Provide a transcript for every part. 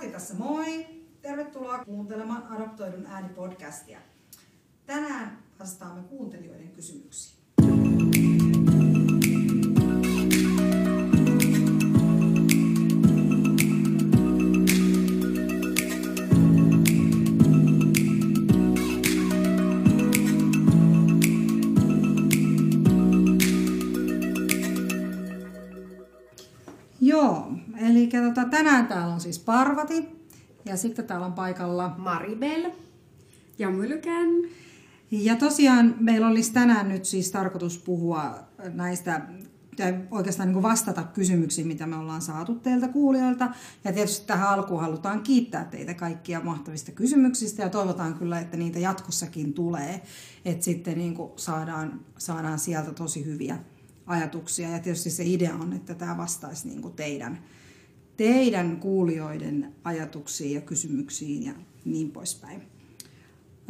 Marti tässä moi! Tervetuloa kuuntelemaan Adoptoidun ääni-podcastia. Tänään vastaamme kuuntelijoiden kysymyksiin. Eli tota, tänään täällä on siis Parvati ja sitten täällä on paikalla Maribel ja Mylkän. Ja tosiaan meillä olisi tänään nyt siis tarkoitus puhua näistä tai oikeastaan niin vastata kysymyksiin, mitä me ollaan saatu teiltä kuulijoilta. Ja tietysti tähän alkuun halutaan kiittää teitä kaikkia mahtavista kysymyksistä ja toivotaan kyllä, että niitä jatkossakin tulee. Että sitten niin saadaan, saadaan sieltä tosi hyviä ajatuksia. Ja tietysti se idea on, että tämä vastaisi niin teidän, teidän kuulijoiden ajatuksiin ja kysymyksiin ja niin poispäin.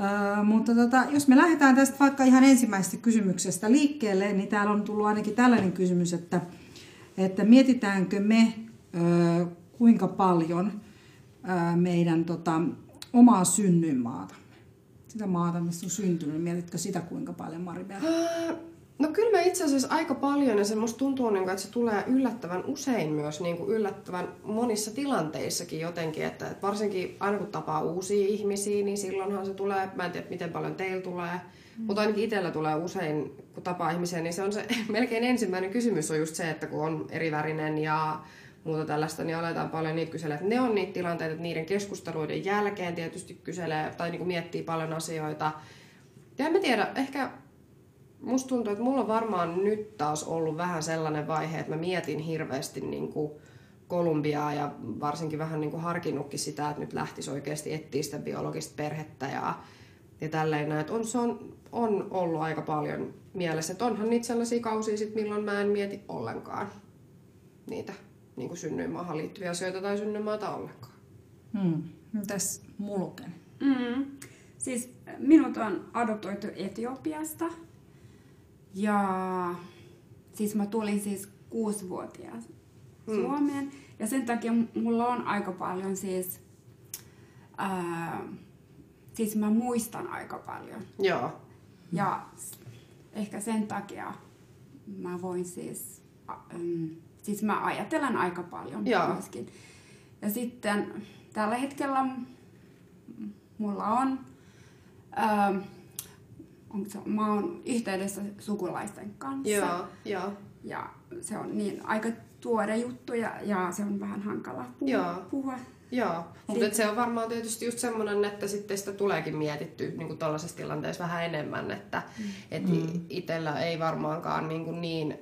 Öö, mutta tota, jos me lähdetään tästä vaikka ihan ensimmäisestä kysymyksestä liikkeelle, niin täällä on tullut ainakin tällainen kysymys, että, että mietitäänkö me öö, kuinka paljon öö, meidän tota, omaa synnyinmaata, sitä maata, missä on syntynyt. Mietitkö sitä kuinka paljon, Maribel? No kyllä me itse asiassa aika paljon ja se musta tuntuu, niin kuin, että se tulee yllättävän usein myös niin kuin yllättävän monissa tilanteissakin jotenkin, että, että varsinkin aina kun tapaa uusia ihmisiä, niin silloinhan se tulee, mä en tiedä miten paljon teillä tulee, mm. mutta ainakin itsellä tulee usein, kun tapaa ihmisiä, niin se on se melkein ensimmäinen kysymys on just se, että kun on erivärinen ja muuta tällaista, niin aletaan paljon niitä kysellä, että ne on niitä tilanteita, että niiden keskusteluiden jälkeen tietysti kyselee tai niin kuin miettii paljon asioita. Ja en mä tiedä, ehkä musta tuntuu, että mulla on varmaan nyt taas ollut vähän sellainen vaihe, että mä mietin hirveästi niin kuin Kolumbiaa ja varsinkin vähän niin kuin harkinnutkin sitä, että nyt lähtisi oikeasti etsiä sitä biologista perhettä ja, ja tälleen. Että on, se on, on ollut aika paljon mielessä, että onhan niitä sellaisia kausia, sit, milloin mä en mieti ollenkaan niitä niin kuin synnyinmaahan liittyviä asioita tai synnyinmaata ollenkaan. Hmm. Mitäs Muluken? Mm. Siis minut on adoptoitu Etiopiasta ja siis mä tulin siis kuusivuotias mm. Suomeen. Ja sen takia mulla on aika paljon siis... Ää, siis mä muistan aika paljon. Joo. Ja ehkä sen takia mä voin siis... Ähm, siis mä ajattelen aika paljon Joo. myöskin. Ja sitten tällä hetkellä mulla on... Ää, on, se, mä oon yhteydessä sukulaisten kanssa. Joo, joo. Ja se on niin aika tuore juttu ja, ja se on vähän hankala puhua. Joo. puhua. Joo, mutta se on varmaan tietysti just semmoinen, että sitten sitä tuleekin mietitty niin tuollaisessa tilanteessa vähän enemmän, että mm. et mm. itsellä ei varmaankaan niin, kuin niin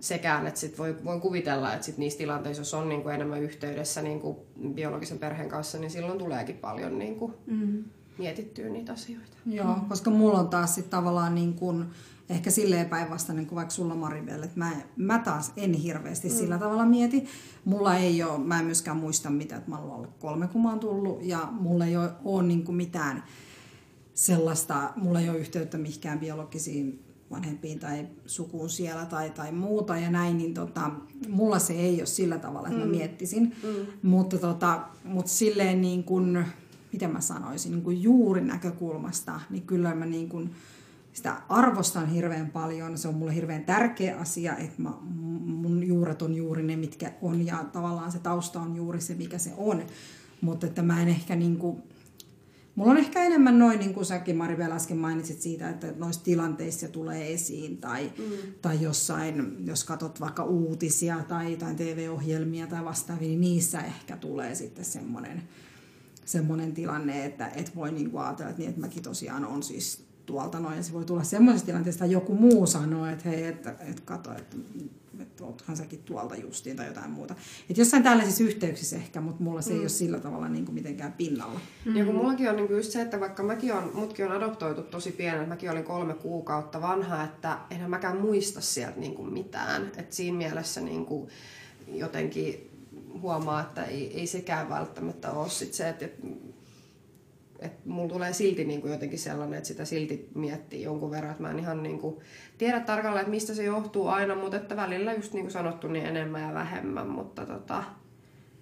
sekään, että sit voi, voin kuvitella, että sit niissä tilanteissa, jos on niin kuin enemmän yhteydessä niin kuin biologisen perheen kanssa, niin silloin tuleekin paljon niin kuin, mm mietittyä niitä asioita. Joo, koska mulla on taas sit tavallaan niin kuin, ehkä silleen päinvastainen kuin vaikka sulla Maribel, että mä, mä taas en hirveästi mm. sillä tavalla mieti. Mulla ei ole, mä en myöskään muista mitä, että mä oon ollut kolme kun mä oon tullut ja mulla ei ole, ole niin kuin mitään sellaista, mulla ei ole yhteyttä mihinkään biologisiin vanhempiin tai sukuun siellä tai, tai muuta ja näin, niin tota, mulla se ei ole sillä tavalla, että mm. mä miettisin. Mm. Mutta, tota, mutta silleen niin kuin, miten mä sanoisin, niin kuin juuri näkökulmasta, niin kyllä mä niin kuin sitä arvostan hirveän paljon. Se on mulle hirveän tärkeä asia, että mä, mun juuret on juuri ne, mitkä on ja tavallaan se tausta on juuri se, mikä se on. Mutta että mä en ehkä niin kuin, Mulla on ehkä enemmän noin, niin kuin säkin Mari vielä äsken mainitsit siitä, että noissa tilanteissa tulee esiin tai, mm. tai jossain, jos katsot vaikka uutisia tai, tai TV-ohjelmia tai vastaavia, niin niissä ehkä tulee sitten semmoinen semmoinen tilanne, että et voi niin kuin ajatella, että, niin, että mäkin tosiaan on siis tuolta noin. Ja se voi tulla semmoisesta tilanteesta, että joku muu sanoo, että hei, että, että kato, että, että oothan säkin tuolta justiin tai jotain muuta. Että jossain tällaisissa yhteyksissä ehkä, mutta mulla se mm. ei ole sillä tavalla niin kuin mitenkään pinnalla. Mm. Ja kun mullakin on niin kuin just se, että vaikka mäkin on, mutkin on adoptoitu tosi pienen, mäkin olin kolme kuukautta vanha, että enhän mäkään muista sieltä niin kuin mitään. Että siinä mielessä niin kuin jotenkin huomaa, että ei, ei sekään välttämättä ole sit se, että, että, että mulla tulee silti niin kuin jotenkin sellainen, että sitä silti miettii jonkun verran, että mä en ihan niin kuin tiedä tarkalleen, että mistä se johtuu aina, mutta että välillä just niin kuin sanottu, niin enemmän ja vähemmän, mutta tota,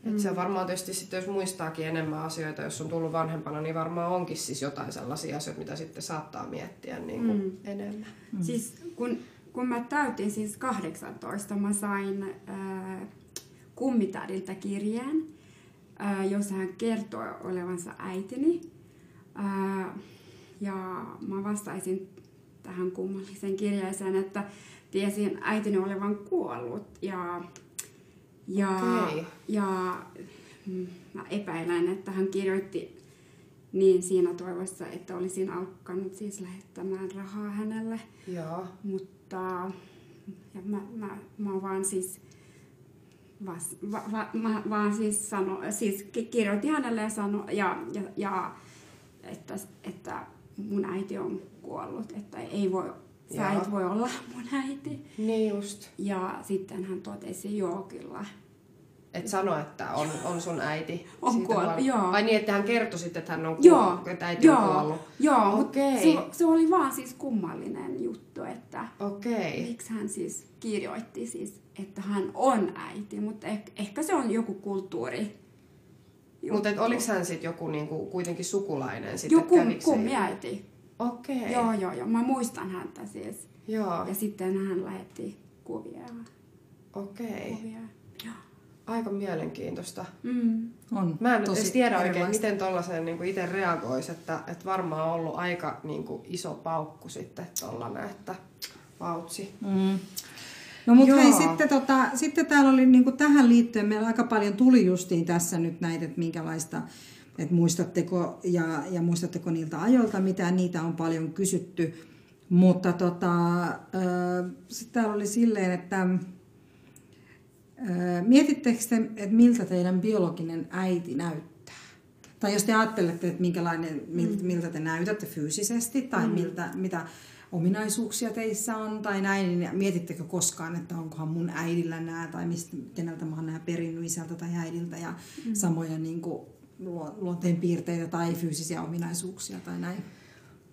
Et se varmaan tietysti sitten, jos muistaakin enemmän asioita, jos on tullut vanhempana, niin varmaan onkin siis jotain sellaisia asioita, mitä sitten saattaa miettiä niin kuin mm. enemmän. Mm. Siis kun, kun mä täytin siis 18, mä sain äh, kummitädiltä kirjeen, jossa hän kertoi olevansa äitini. Ja mä vastaisin tähän kummalliseen kirjeeseen, että tiesin äitini olevan kuollut ja, ja, okay. ja mm, mä epäilen, että hän kirjoitti niin siinä toivossa, että olisin alkanut siis lähettämään rahaa hänelle. Joo. Mutta ja mä, mä, mä vaan siis vas, va, va, mä vaan siis, sano, siis kirjoitin hänelle ja, sano, ja, ja, ja että, että mun äiti on kuollut, että ei voi, sä et voi olla mun äiti. Niin just. Ja sitten hän totesi, joo kyllä. Et sano, että on, on sun äiti. On kuollut, vaan... joo. Ai niin, että hän kertoi sitten, että hän on kuollut, joo. että äiti joo. on kuollut. Joo, okay. se, se, oli vaan siis kummallinen juttu, että okay. miksi hän siis kirjoitti siis, että hän on äiti, mutta ehkä, ehkä se on joku kulttuuri. Mutta oliko hän sitten joku niinku, kuitenkin sukulainen? Sit, joku kummiäiti. Okei. Okay. Joo, joo, joo. Mä muistan häntä siis. Joo. Ja sitten hän lähetti kuvia. Okei. Okay. Kuvia. Joo. Aika mielenkiintoista. Mm. On Mä en tosi edes tiedä oikein, miten tuollaiseen niin itse reagoisi, että, että varmaan on ollut aika niin kuin, iso paukku sitten tuollainen, että vautsi. Mm. No mutta hei, sitten, tota, sitten täällä oli niin tähän liittyen, meillä aika paljon tuli justiin tässä nyt näitä, että minkälaista, että muistatteko ja, ja muistatteko niiltä ajoilta, mitä niitä on paljon kysytty. Mutta tota, sitten täällä oli silleen, että mietittekö te, että miltä teidän biologinen äiti näyttää? Tai jos te ajattelette, että minkälainen, miltä, mm. miltä te näytätte fyysisesti tai mm. miltä, mitä ominaisuuksia teissä on tai näin, niin mietittekö koskaan, että onkohan mun äidillä nämä tai mistä, keneltä mä oon nämä perinnyt isältä tai äidiltä ja mm. samoja niin kuin, luonteen piirteitä tai fyysisiä ominaisuuksia tai näin?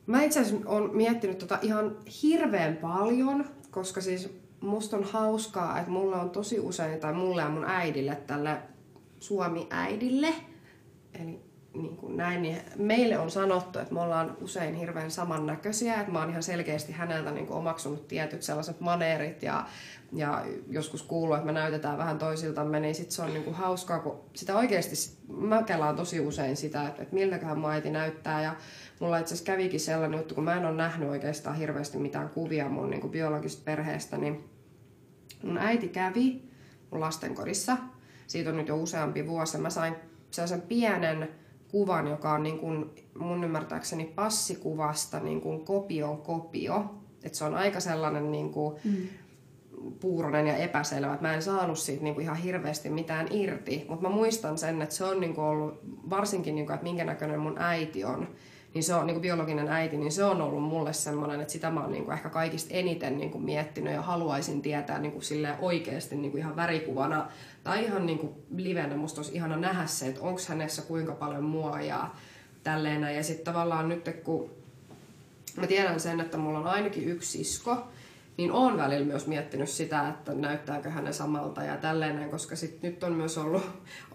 Mä itse asiassa olen miettinyt tota ihan hirveän paljon, koska siis musta on hauskaa, että mulla on tosi usein, tai mulle ja mun äidille, tälle Suomi-äidille, eli niin kuin näin, niin meille on sanottu, että me ollaan usein hirveän samannäköisiä, että mä oon ihan selkeästi häneltä niin kuin omaksunut tietyt sellaiset maneerit ja, ja joskus kuuluu, että me näytetään vähän toisiltamme, niin sit se on niin kuin hauskaa, kun sitä oikeasti, mä kelaan tosi usein sitä, että, että miltäköhän mun äiti näyttää ja mulla itse asiassa kävikin sellainen juttu, kun mä en ole nähnyt oikeastaan hirveästi mitään kuvia mun niin kuin biologisesta perheestä, niin mun äiti kävi mun lastenkodissa, siitä on nyt jo useampi vuosi, mä sain sellaisen pienen kuvan, joka on niin kuin mun ymmärtääkseni passikuvasta niin kuin kopion kopio. Että se on aika sellainen niin kuin mm. puuronen ja epäselvä, että mä en saanut siitä niin kuin ihan hirveästi mitään irti. Mutta mä muistan sen, että se on niin kuin ollut, varsinkin niin kuin, että minkä näköinen mun äiti on, niin se on niin kuin biologinen äiti, niin se on ollut mulle semmoinen, että sitä mä oon niin kuin ehkä kaikista eniten niin kuin miettinyt ja haluaisin tietää niin kuin oikeasti niin kuin ihan värikuvana tai ihan niin kuin livenä. Musta olisi ihana nähdä se, että onko hänessä kuinka paljon mua ja tälleen. Ja sitten tavallaan nyt kun mä tiedän sen, että mulla on ainakin yksi sisko, niin on välillä myös miettinyt sitä, että näyttääkö hänen samalta ja tälleen, koska sit nyt on myös ollut,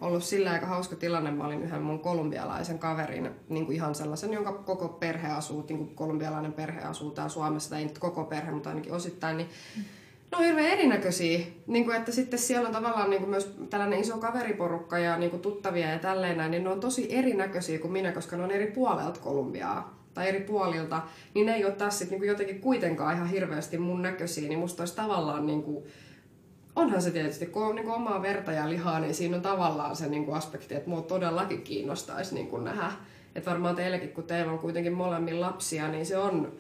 ollut sillä aika hauska tilanne. Mä olin yhden mun kolumbialaisen kaverin, niin kuin ihan sellaisen, jonka koko perhe asuu, niin kuin kolumbialainen perhe asuu täällä Suomessa, ei nyt koko perhe, mutta ainakin osittain, niin ne on hirveän erinäköisiä. Niin kuin, että sitten siellä on tavallaan niin kuin myös tällainen iso kaveriporukka ja niin kuin tuttavia ja tälleen niin ne on tosi erinäköisiä kuin minä, koska ne on eri puolelta Kolumbiaa tai eri puolilta, niin ne ei ole taas sit niinku jotenkin kuitenkaan ihan hirveästi mun näköisiä, niin musta olisi tavallaan niinku, onhan se tietysti, kun on niinku omaa verta ja lihaa, niin siinä on tavallaan se niinku aspekti, että mua todellakin kiinnostaisi niinku nähdä. Että varmaan teillekin, kun teillä on kuitenkin molemmin lapsia, niin se on,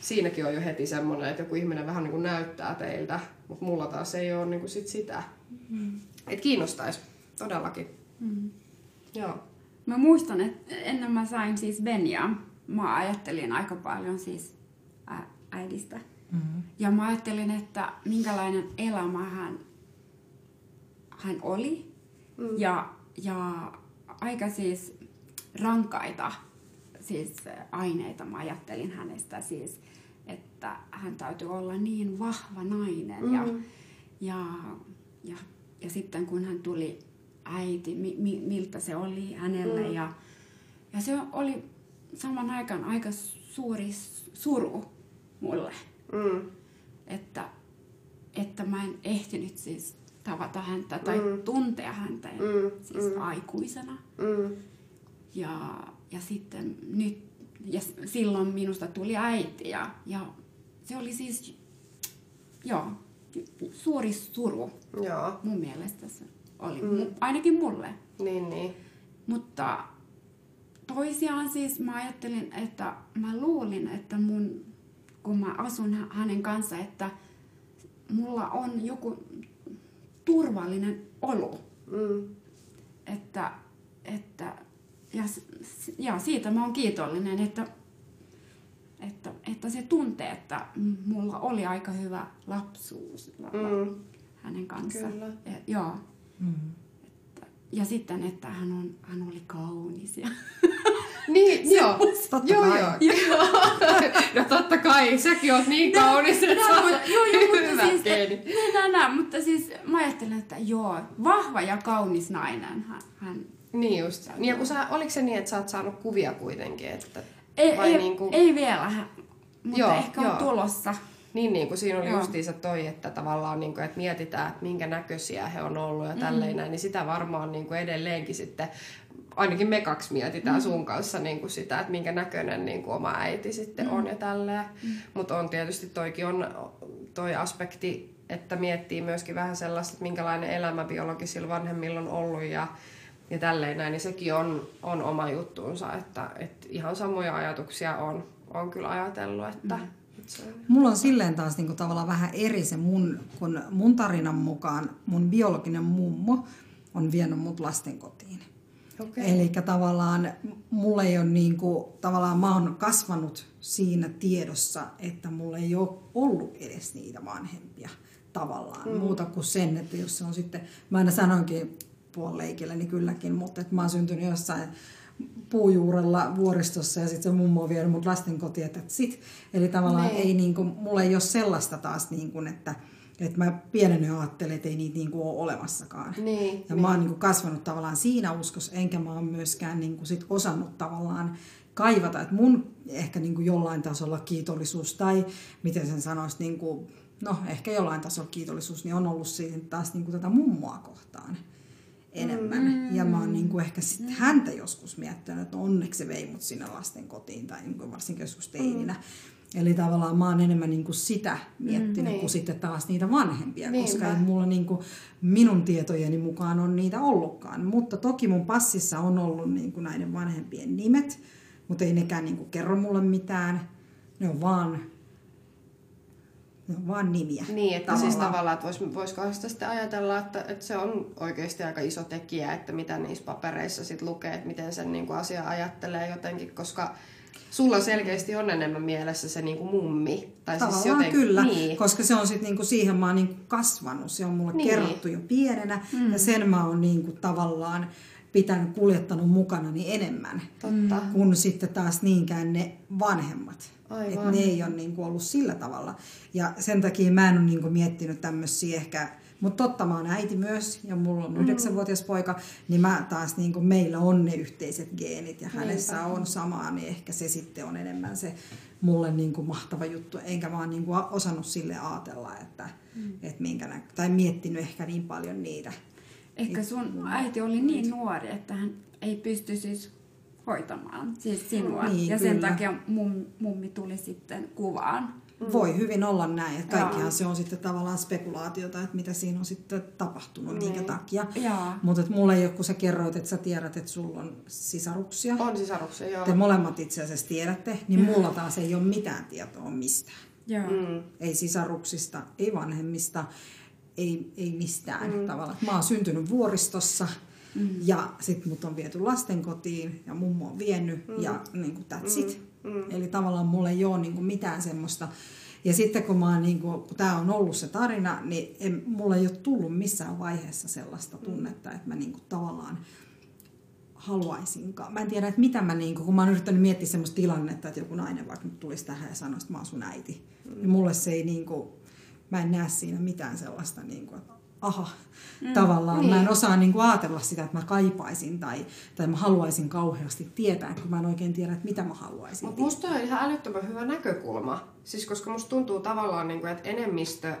siinäkin on jo heti semmoinen, että joku ihminen vähän niinku näyttää teiltä, mutta mulla taas ei ole niinku sit sitä. Mm. Että kiinnostaisi, todellakin. Mm. Joo. Mä muistan, että ennen mä sain siis Benjaa, mä ajattelin aika paljon siis ä, äidistä. Mm-hmm. Ja mä ajattelin, että minkälainen elämä hän, hän oli. Mm. Ja, ja aika siis rankaita siis aineita mä ajattelin hänestä siis, että hän täytyy olla niin vahva nainen. Mm. Ja, ja, ja, ja sitten kun hän tuli äiti, mi, mi, miltä se oli hänelle. Mm. Ja, ja se oli saman aikaan aika suuri suru mulle. Mm. Että, että mä en ehtinyt siis tavata häntä tai mm. tuntea häntä mm. siis mm. aikuisena. Mm. Ja, ja sitten nyt, ja silloin minusta tuli äiti ja, ja se oli siis, joo, suuri suru joo. mun mielestä se oli, mm. ainakin mulle. Niin, niin. Mutta toisiaan siis mä ajattelin, että mä luulin, että mun, kun mä asun hänen kanssa, että mulla on joku turvallinen olo. Mm. Että, että, ja, ja siitä mä oon kiitollinen, että, että, että se tuntee, että mulla oli aika hyvä lapsuus mm. hänen kanssaan. Kyllä. Ja, joo. Mm. Ja sitten, että hän, on, hän oli kaunis. Ja Niin, se joo. Totta joo, kai. joo. joo. no totta kai, säkin oot niin kaunis, että sä oot joo, joo, mutta siis, geeni. Nä, nä, mutta siis mä ajattelen, että joo, vahva ja kaunis nainen hän, hän niin just. Niin, ja kun sä, oliko se niin, että sä oot saanut kuvia kuitenkin? Että, ei, vai ei, niin kuin... ei vielä, mutta joo, ehkä on joo. tulossa. Niin, niin kuin siinä oli Joo. justiinsa toi, että tavallaan niin kuin, että mietitään, että minkä näköisiä he on ollut ja tälleen mm. niin sitä varmaan niin kuin edelleenkin sitten ainakin me kaksi mietitään mm. sun kanssa niin kuin sitä, että minkä näköinen niin kuin oma äiti sitten mm. on ja tälleen. Mm. Mutta on tietysti toikin on toi aspekti, että miettii myöskin vähän sellaista, että minkälainen elämä biologisilla vanhemmilla on ollut ja, ja tälleen näin, niin sekin on, on oma juttuunsa, että, että ihan samoja ajatuksia on, on kyllä ajatellut, että mm. Mulla on silleen taas niinku tavallaan vähän eri se mun, kun mun tarinan mukaan mun biologinen mummo on vienyt mut lastenkotiin. Okay. Eli tavallaan mulla ei ole niin kuin, tavallaan mä oon kasvanut siinä tiedossa, että mulla ei ole ollut edes niitä vanhempia tavallaan. Mm. Muuta kuin sen, että jos se on sitten, mä aina sanoinkin puolileikillä, niin kylläkin, mutta että mä oon syntynyt jossain puujuurella vuoristossa ja sitten se mummo on vienyt mut lastenkotiin, että sit. Eli tavallaan ne. Niin. ei niin kuin, mulla ei ole sellaista taas niin kuin, että että mä pienenä ajattelin, että ei niitä niinku ole olemassakaan. Niin, ja niin. mä oon niinku kasvanut tavallaan siinä uskossa, enkä mä oon myöskään niinku sit osannut tavallaan kaivata, että mun ehkä niinku jollain tasolla kiitollisuus tai miten sen sanoisi, niinku, no ehkä jollain tasolla kiitollisuus, niin on ollut siitä taas niinku tätä mummoa kohtaan enemmän. Mm. Ja mä oon niinku ehkä sit mm. häntä joskus miettinyt, että onneksi se vei mut sinne lasten kotiin tai niinku varsinkin joskus teininä. Mm. Eli tavallaan mä oon enemmän niin kuin sitä miettinyt mm, niin. kuin sitten taas niitä vanhempia, Niinpä. koska ei mulla niin kuin minun tietojeni mukaan on niitä ollutkaan. Mutta toki mun passissa on ollut niin kuin näiden vanhempien nimet, mutta ei nekään niin kuin kerro mulle mitään. Ne on vaan, vaan nimiä. Niin, että tavallaan. siis tavallaan, että vois, voisiko sitä sitten ajatella, että, että se on oikeasti aika iso tekijä, että mitä niissä papereissa sitten lukee, että miten sen niin kuin asia ajattelee jotenkin, koska sulla selkeästi on enemmän mielessä se niinku mummi. Tai siis joten, kyllä, niin. koska se on sitten niinku siihen mä oon niinku kasvanut. Se on mulle niin. kerrottu jo pienenä mm. ja sen mä oon niinku tavallaan pitänyt kuljettanut mukana niin enemmän Totta. kuin sitten taas niinkään ne vanhemmat. Aivan. Et ne ei ole niinku ollut sillä tavalla. Ja sen takia mä en ole niinku miettinyt tämmöisiä ehkä mutta totta, mä oon äiti myös ja mulla on yhdeksänvuotias poika, niin mä taas niin kuin meillä on ne yhteiset geenit ja hänessä Niinpä. on samaa, niin ehkä se sitten on enemmän se mulle niin kuin mahtava juttu. Enkä mä oon niin kuin osannut sille ajatella, että, mm. että minkä nä- tai miettinyt ehkä niin paljon niitä. Ehkä sun äiti oli niin nuori, että hän ei pysty siis hoitamaan siis sinua. Niin, ja sen kyllä. takia mum, mummi tuli sitten kuvaan. Mm. Voi hyvin olla näin, että kaikkihan Jaa. se on sitten tavallaan spekulaatiota, että mitä siinä on sitten tapahtunut, niin. minkä takia. Mutta mulla ei ole, kun sä kerroit, että sä tiedät, että sulla on sisaruksia. On sisaruksia, joo. Te molemmat itse asiassa tiedätte, niin mulla taas ei ole mitään tietoa mistään. Joo. Mm. Ei sisaruksista, ei vanhemmista, ei, ei mistään mm. tavalla. Mä oon syntynyt vuoristossa. Mm. Ja sitten mut on viety lastenkotiin ja mummo on vienyt mm. ja niin kuin that's mm. it. Mm. Eli tavallaan mulla ei ole niin kuin mitään semmoista. Ja sitten kun, mä niin kuin, kun tämä on ollut se tarina, niin en, mulla ei ole tullut missään vaiheessa sellaista mm. tunnetta, että mä niin kuin tavallaan haluaisinkaan. Mä en tiedä, että mitä mä, niin kuin, kun mä oon yrittänyt miettiä semmoista tilannetta, että joku nainen vaikka nyt tulisi tähän ja sanoisi, että mä oon sun äiti. Mm. Niin mulle se ei, niin kuin, mä en näe siinä mitään sellaista, niin kuin, aha, mm. tavallaan. Niin. Mä en osaa niin kuin ajatella sitä, että mä kaipaisin tai, tai mä haluaisin kauheasti tietää, kun mä en oikein tiedä, että mitä mä haluaisin. Mutta musta on ihan älyttömän hyvä näkökulma. Siis koska musta tuntuu tavallaan, niin kuin, että enemmistö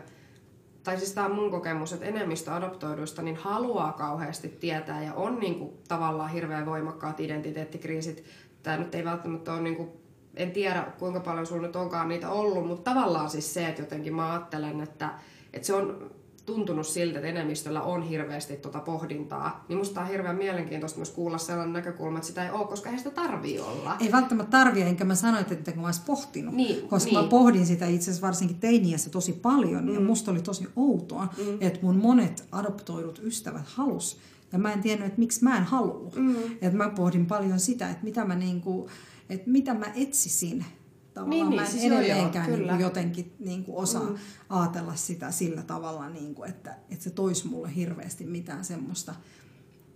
tai siis tämä on mun kokemus, että enemmistö adoptoiduista niin haluaa kauheasti tietää ja on niin kuin, tavallaan hirveän voimakkaat identiteettikriisit. Tämä nyt ei välttämättä ole, niin kuin, en tiedä kuinka paljon sulla nyt onkaan niitä ollut, mutta tavallaan siis se, että jotenkin mä ajattelen, että, että se on tuntunut siltä, että enemmistöllä on hirveästi tuota pohdintaa, niin musta on hirveän mielenkiintoista myös kuulla sellainen näkökulma, että sitä ei ole, koska ei sitä tarvii olla. Ei välttämättä tarvii, enkä mä sano, että mä olisin pohtinut, niin, koska niin. mä pohdin sitä itse asiassa varsinkin teiniässä tosi paljon, mm. ja musta oli tosi outoa, mm. että mun monet adoptoidut ystävät halus, ja mä en tiennyt, että miksi mä en halua. Mm. Että mä pohdin paljon sitä, että mitä mä, niinku, että mitä mä etsisin tavallaan. Niin, niin, mä en siis edelleenkään joo, niin jotenkin niin kuin osaa mm. ajatella sitä sillä tavalla, niin kuin, että, että se toisi mulle hirveästi mitään semmoista.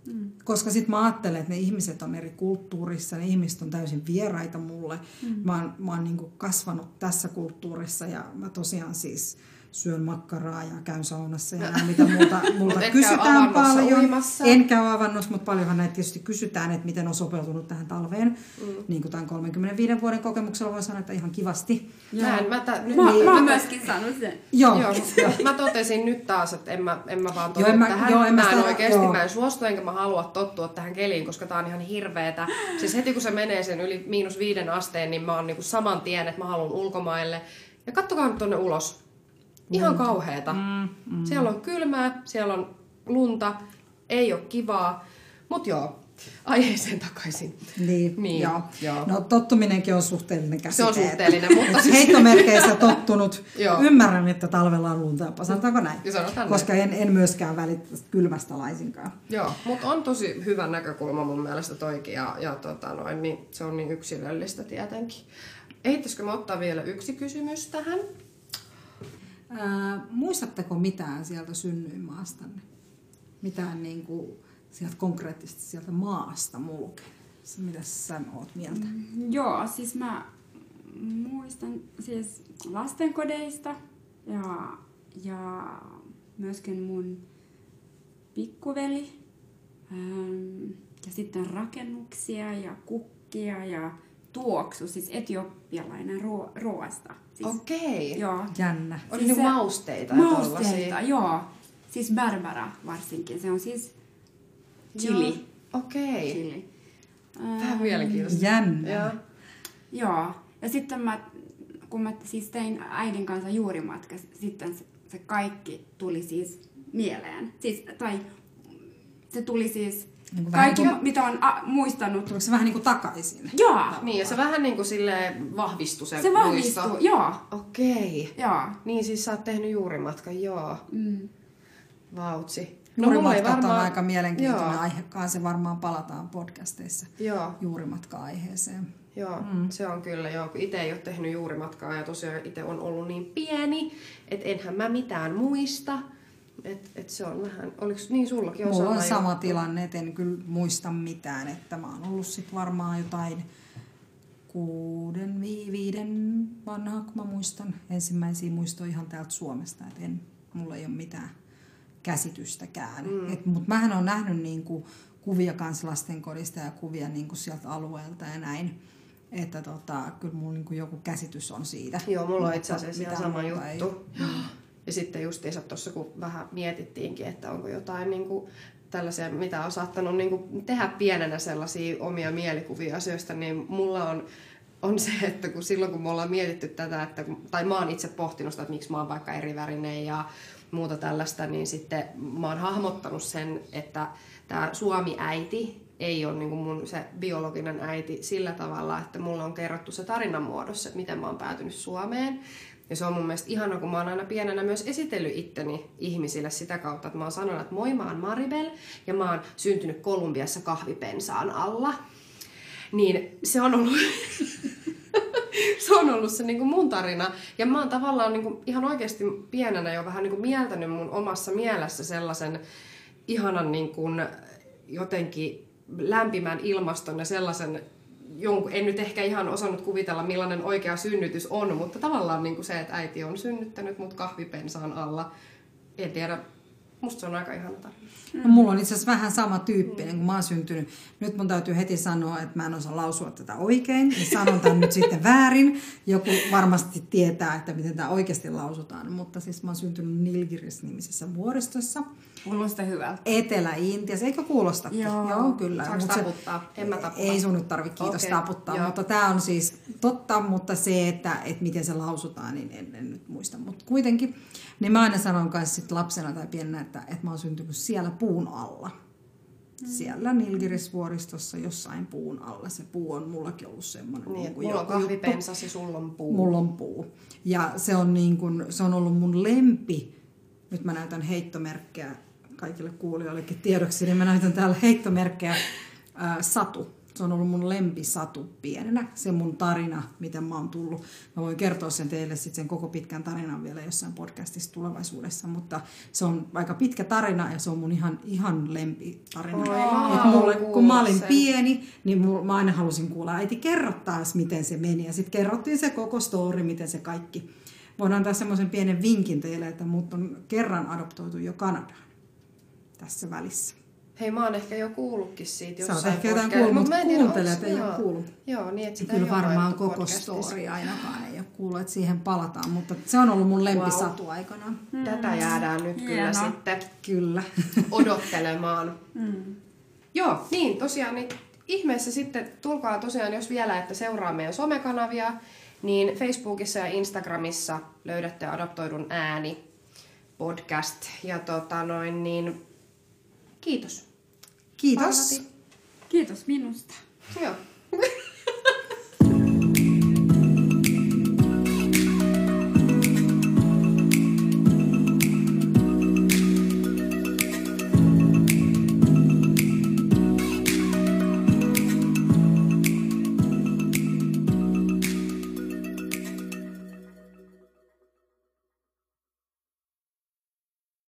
Mm. Koska sitten mä ajattelen, että ne ihmiset on eri kulttuurissa, ne ihmiset on täysin vieraita mulle. Mm. Mä oon, mä oon niin kuin kasvanut tässä kulttuurissa ja mä tosiaan siis syön makkaraa ja käyn saunassa ja mitä muuta multa kysytään paljon. Uimassa. En käy avannossa, mutta paljonhan näitä tietysti kysytään, että miten on sopeutunut tähän talveen. Mm. Niin kuin tämän 35 vuoden kokemuksella voi sanoa, että ihan kivasti. Mä, en, mä, ta, nyt, mä, niin, mä, mä myöskin saanut sen. Joo. joo, joo. mä totesin nyt taas, että en mä, en mä vaan totu joo, mä, tähän. Joo, en mä, mä en oikeasti, joo. mä en suostu enkä mä halua tottua tähän keliin, koska tää on ihan hirveetä. Siis heti kun se menee sen yli miinus viiden asteen, niin mä oon niinku saman tien, että mä haluan ulkomaille. Ja kattokaa nyt tonne ulos Ihan lunta. kauheeta. Mm, mm. Siellä on kylmää, siellä on lunta, ei ole kivaa. Mut joo, aiheeseen takaisin. Niin, niin joo. joo. No tottuminenkin on suhteellinen käsite. Se on suhteellinen, mutta siis... Heittomerkeissä tottunut. Ymmärrän, että talvella on lunta, sanotaanko näin? Sanotaan Koska en, en myöskään välitä kylmästä laisinkaan. Joo, mutta on tosi hyvä näkökulma mun mielestä toikin ja, ja tota noin, niin se on niin yksilöllistä tietenkin. Ehittäisikö me ottaa vielä yksi kysymys tähän? Ää, muistatteko mitään sieltä synnyinmaastanne? Mitään niin kuin sieltä konkreettisesti sieltä maasta mulke? Mitä sä oot mieltä? Mm, joo, siis mä muistan siis lastenkodeista ja, ja myöskin mun pikkuveli ähm, ja sitten rakennuksia ja kukkia ja tuoksu, siis etiopialainen ruo- ruoasta. Siis, Okei. Joo. Jännä. Oli siis niinku mausteita Mausteita, joo. Siis berbera varsinkin. Se on siis chili. Okei. Chili. Vähän mielenkiintoista. Jännä. Joo. Joo. Ja sitten mä, kun mä siis tein äidin kanssa juurimatka, sitten se, se kaikki tuli siis mieleen. Siis, tai se tuli siis niin Kaikki, niin kuin, mitä on a, muistanut. Tuliko se vähän niin kuin takaisin? Joo. Niin, ja se vähän niin kuin sille vahvistui se Se vahvistui, muisto. joo. Okei. Joo. Niin siis sä oot tehnyt juurimatkan, joo. Mm. Vautsi. No, Juurimatkat varmaan... on aika mielenkiintoinen joo. aihekaan, se varmaan palataan podcasteissa joo. juurimatka-aiheeseen. Joo, mm. se on kyllä joo. Itse ei ole tehnyt juurimatkaa ja tosiaan itse on ollut niin pieni, että enhän mä mitään muista. Et, et se on vähän, oliko niin sullakin on Mulla on sama juttu? tilanne, et en kyllä muista mitään, että mä oon ollut sit varmaan jotain kuuden, viiden vanhaa, kun mä muistan. Ensimmäisiä muistoja ihan täältä Suomesta, että en, mulla ei ole mitään käsitystäkään. Mm. Mutta mähän on nähnyt niinku kuvia kans lastenkodista ja kuvia niinku sieltä alueelta ja näin. Että tota, kyllä mulla niinku joku käsitys on siitä. Joo, mulla on itse asiassa ihan sama juttu. Ei. Ja sitten justiinsa tuossa, kun vähän mietittiinkin, että onko jotain niin kuin, tällaisia, mitä on saattanut niin kuin, tehdä pienenä sellaisia omia mielikuvia asioista, niin mulla on on se, että kun silloin kun me ollaan mietitty tätä, että, tai mä oon itse pohtinut sitä, että miksi mä oon vaikka erivärinen ja muuta tällaista, niin sitten mä oon hahmottanut sen, että tämä Suomi-äiti ei ole niin mun se biologinen äiti sillä tavalla, että mulla on kerrottu se tarinan muodossa, että miten mä oon päätynyt Suomeen. Ja se on mun mielestä ihana, kun mä oon aina pienenä myös esitellyt itteni ihmisille sitä kautta, että mä oon sanonut, että moi, mä oon Maribel ja mä oon syntynyt Kolumbiassa kahvipensaan alla. Niin se on ollut, se on ollut se niin kuin mun tarina. Ja mä oon tavallaan niin kuin ihan oikeasti pienenä jo vähän niin kuin mieltänyt mun omassa mielessä sellaisen ihanan niin kuin jotenkin lämpimän ilmaston ja sellaisen jonkun, en nyt ehkä ihan osannut kuvitella, millainen oikea synnytys on, mutta tavallaan niin kuin se, että äiti on synnyttänyt mut kahvipensaan alla. En tiedä, Musta se on aika ihana tarina. No, mulla on itse asiassa vähän sama tyyppinen, kun mä oon syntynyt. Nyt mun täytyy heti sanoa, että mä en osaa lausua tätä oikein. Niin sanon tämän nyt sitten väärin. Joku varmasti tietää, että miten tämä oikeasti lausutaan. Mutta siis mä oon syntynyt Nilgiris-nimisessä vuoristossa. Kuulostaa hyvältä. Etelä-Intiassa, eikö kuulosta? Joo. Joo kyllä. Saanko Mut se- taputtaa? En mä tapputa. Ei sun nyt tarvitse kiitos Okei, taputtaa, joo. mutta tämä on siis totta, mutta se, että, että miten se lausutaan, niin en, en nyt muista. Mutta kuitenkin, niin mä aina sanon kanssa sit lapsena tai pienenä, että, että mä oon syntynyt siellä puun alla. Siellä Nilgirisvuoristossa jossain puun alla. Se puu on mullakin ollut semmoinen. Niin, että kuin mulla on kahvipensas ja sulla on puu. Mulla on puu. Ja se on, niin kuin, se on ollut mun lempi. Nyt mä näytän heittomerkkejä kaikille kuulijoillekin tiedoksi, niin mä näytän täällä heittomerkkejä ää, satu. Se on ollut mun lempisatu pienenä, se mun tarina, miten mä oon tullut. Mä voin kertoa sen teille sitten sen koko pitkän tarinan vielä jossain podcastissa tulevaisuudessa, mutta se on aika pitkä tarina ja se on mun ihan, ihan lempitarina. Oi, Et mulle, kun mä olin sen. pieni, niin mul- mä aina halusin kuulla äiti kerro taas, miten se meni. Ja sitten kerrottiin se koko story, miten se kaikki. Voin antaa semmoisen pienen vinkin teille, että mut on kerran adoptoitu jo Kanadaan tässä välissä. Hei, mä oon ehkä jo kuullutkin siitä Sä oot jossain ehkä jotain kuullut, Mut mutta mä en tiedä, kuuntelijat ei ole joo. kuullut. Joo, niin että sitä Kyllä varmaan koko story ainakaan ei ole kuullut, että siihen palataan, mutta se on ollut mun lempisatu wow. aikanaan. Tätä jäädään nyt kyllä Hienoa. sitten Kyllä. odottelemaan. Joo, niin tosiaan, niin ihmeessä sitten tulkaa tosiaan, jos vielä, että seuraa meidän somekanavia, niin Facebookissa ja Instagramissa löydätte Adaptoidun ääni podcast. Ja tota noin, niin kiitos. Kiitos. Parvati. Kiitos minusta. Joo.